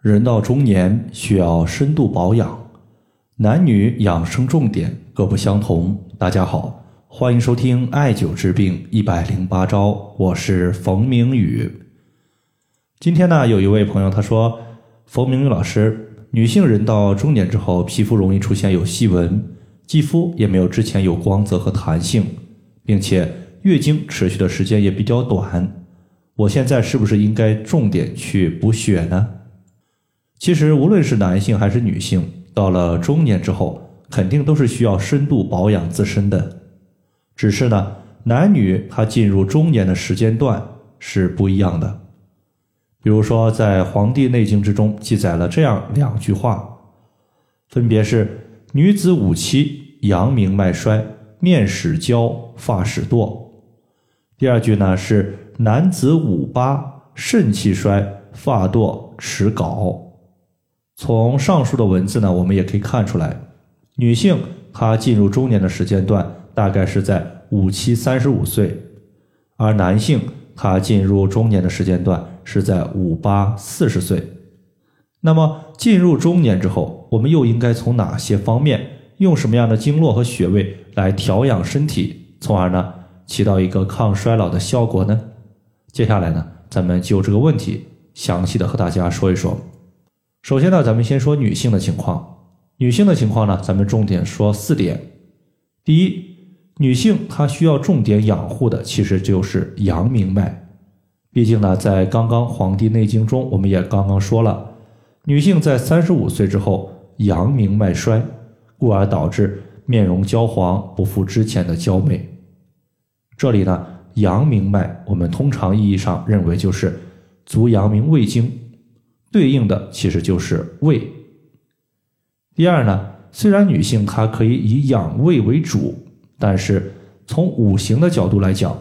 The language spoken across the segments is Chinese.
人到中年需要深度保养，男女养生重点各不相同。大家好，欢迎收听艾灸治病一百零八招，我是冯明宇。今天呢，有一位朋友他说，冯明宇老师，女性人到中年之后，皮肤容易出现有细纹，肌肤也没有之前有光泽和弹性，并且月经持续的时间也比较短。我现在是不是应该重点去补血呢？其实，无论是男性还是女性，到了中年之后，肯定都是需要深度保养自身的。只是呢，男女他进入中年的时间段是不一样的。比如说，在《黄帝内经》之中记载了这样两句话，分别是：女子五七，阳明脉衰，面始焦，发始堕；第二句呢是男子五八，肾气衰，发堕，齿槁。从上述的文字呢，我们也可以看出来，女性她进入中年的时间段大概是在五七三十五岁，而男性他进入中年的时间段是在五八四十岁。那么进入中年之后，我们又应该从哪些方面，用什么样的经络和穴位来调养身体，从而呢起到一个抗衰老的效果呢？接下来呢，咱们就这个问题详细的和大家说一说。首先呢，咱们先说女性的情况。女性的情况呢，咱们重点说四点。第一，女性她需要重点养护的其实就是阳明脉。毕竟呢，在刚刚《黄帝内经》中，我们也刚刚说了，女性在三十五岁之后，阳明脉衰，故而导致面容焦黄，不复之前的娇美。这里呢，阳明脉我们通常意义上认为就是足阳明胃经。对应的其实就是胃。第二呢，虽然女性她可以以养胃为主，但是从五行的角度来讲，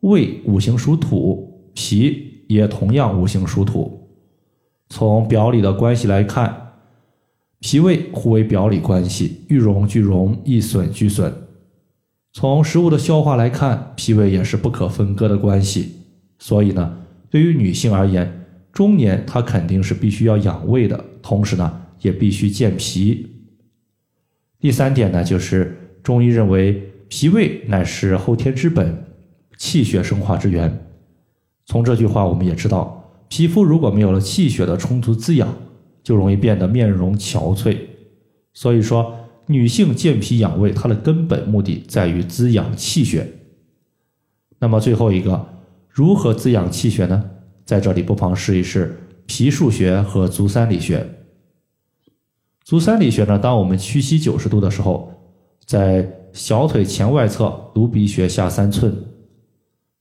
胃五行属土，脾也同样五行属土。从表里的关系来看，脾胃互为表里关系，遇荣俱荣，易损俱损。从食物的消化来看，脾胃也是不可分割的关系。所以呢，对于女性而言，中年他肯定是必须要养胃的，同时呢也必须健脾。第三点呢，就是中医认为脾胃乃是后天之本，气血生化之源。从这句话我们也知道，皮肤如果没有了气血的充足滋养，就容易变得面容憔悴。所以说，女性健脾养胃，它的根本目的在于滋养气血。那么最后一个，如何滋养气血呢？在这里不妨试一试脾腧穴和足三里穴。足三里穴呢，当我们屈膝九十度的时候，在小腿前外侧犊鼻穴下三寸。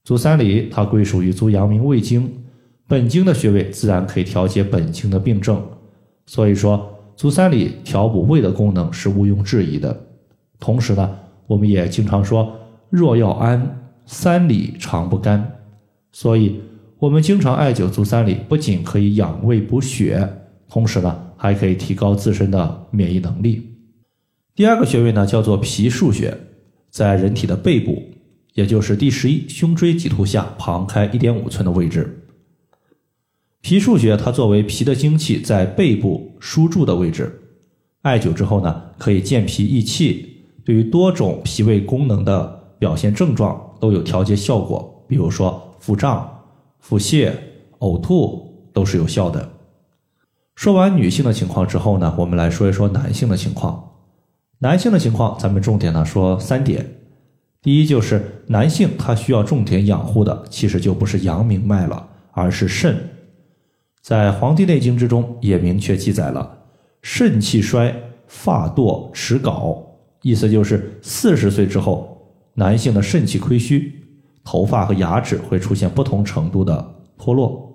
足三里它归属于足阳明胃经，本经的穴位自然可以调节本经的病症。所以说，足三里调补胃的功能是毋庸置疑的。同时呢，我们也经常说若要安，三里常不干。所以。我们经常艾灸足三里，不仅可以养胃补血，同时呢，还可以提高自身的免疫能力。第二个穴位呢，叫做脾腧穴，在人体的背部，也就是第十一胸椎棘突下旁开一点五寸的位置。脾腧穴它作为脾的精气在背部输注的位置，艾灸之后呢，可以健脾益气，对于多种脾胃功能的表现症状都有调节效果，比如说腹胀。腹泻、呕吐都是有效的。说完女性的情况之后呢，我们来说一说男性的情况。男性的情况，咱们重点呢说三点。第一，就是男性他需要重点养护的，其实就不是阳明脉了，而是肾。在《黄帝内经》之中也明确记载了：肾气衰，发堕，齿槁。意思就是四十岁之后，男性的肾气亏虚。头发和牙齿会出现不同程度的脱落。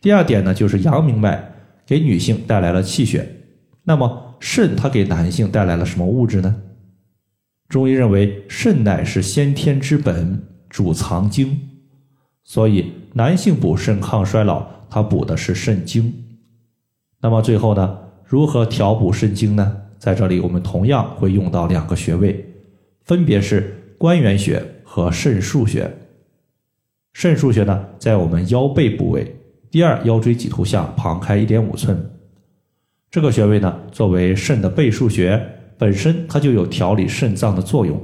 第二点呢，就是阳明脉给女性带来了气血，那么肾它给男性带来了什么物质呢？中医认为肾乃是先天之本，主藏精，所以男性补肾抗衰老，它补的是肾精。那么最后呢，如何调补肾精呢？在这里我们同样会用到两个穴位，分别是关元穴。和肾腧穴，肾腧穴呢，在我们腰背部位，第二腰椎棘突下旁开一点五寸。这个穴位呢，作为肾的背腧穴，本身它就有调理肾脏的作用。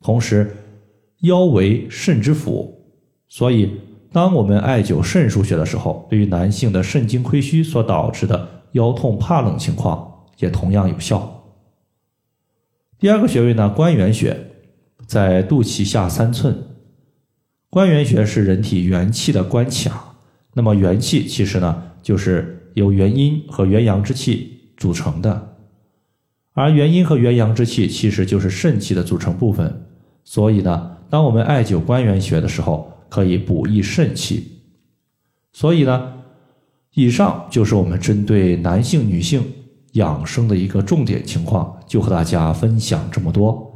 同时，腰为肾之府，所以当我们艾灸肾腧穴的时候，对于男性的肾精亏虚所导致的腰痛怕冷情况，也同样有效。第二个穴位呢，关元穴，在肚脐下三寸。关元穴是人体元气的关卡，那么元气其实呢，就是由元阴和元阳之气组成的，而元阴和元阳之气其实就是肾气的组成部分。所以呢，当我们艾灸关元穴的时候，可以补益肾气。所以呢，以上就是我们针对男性、女性养生的一个重点情况，就和大家分享这么多。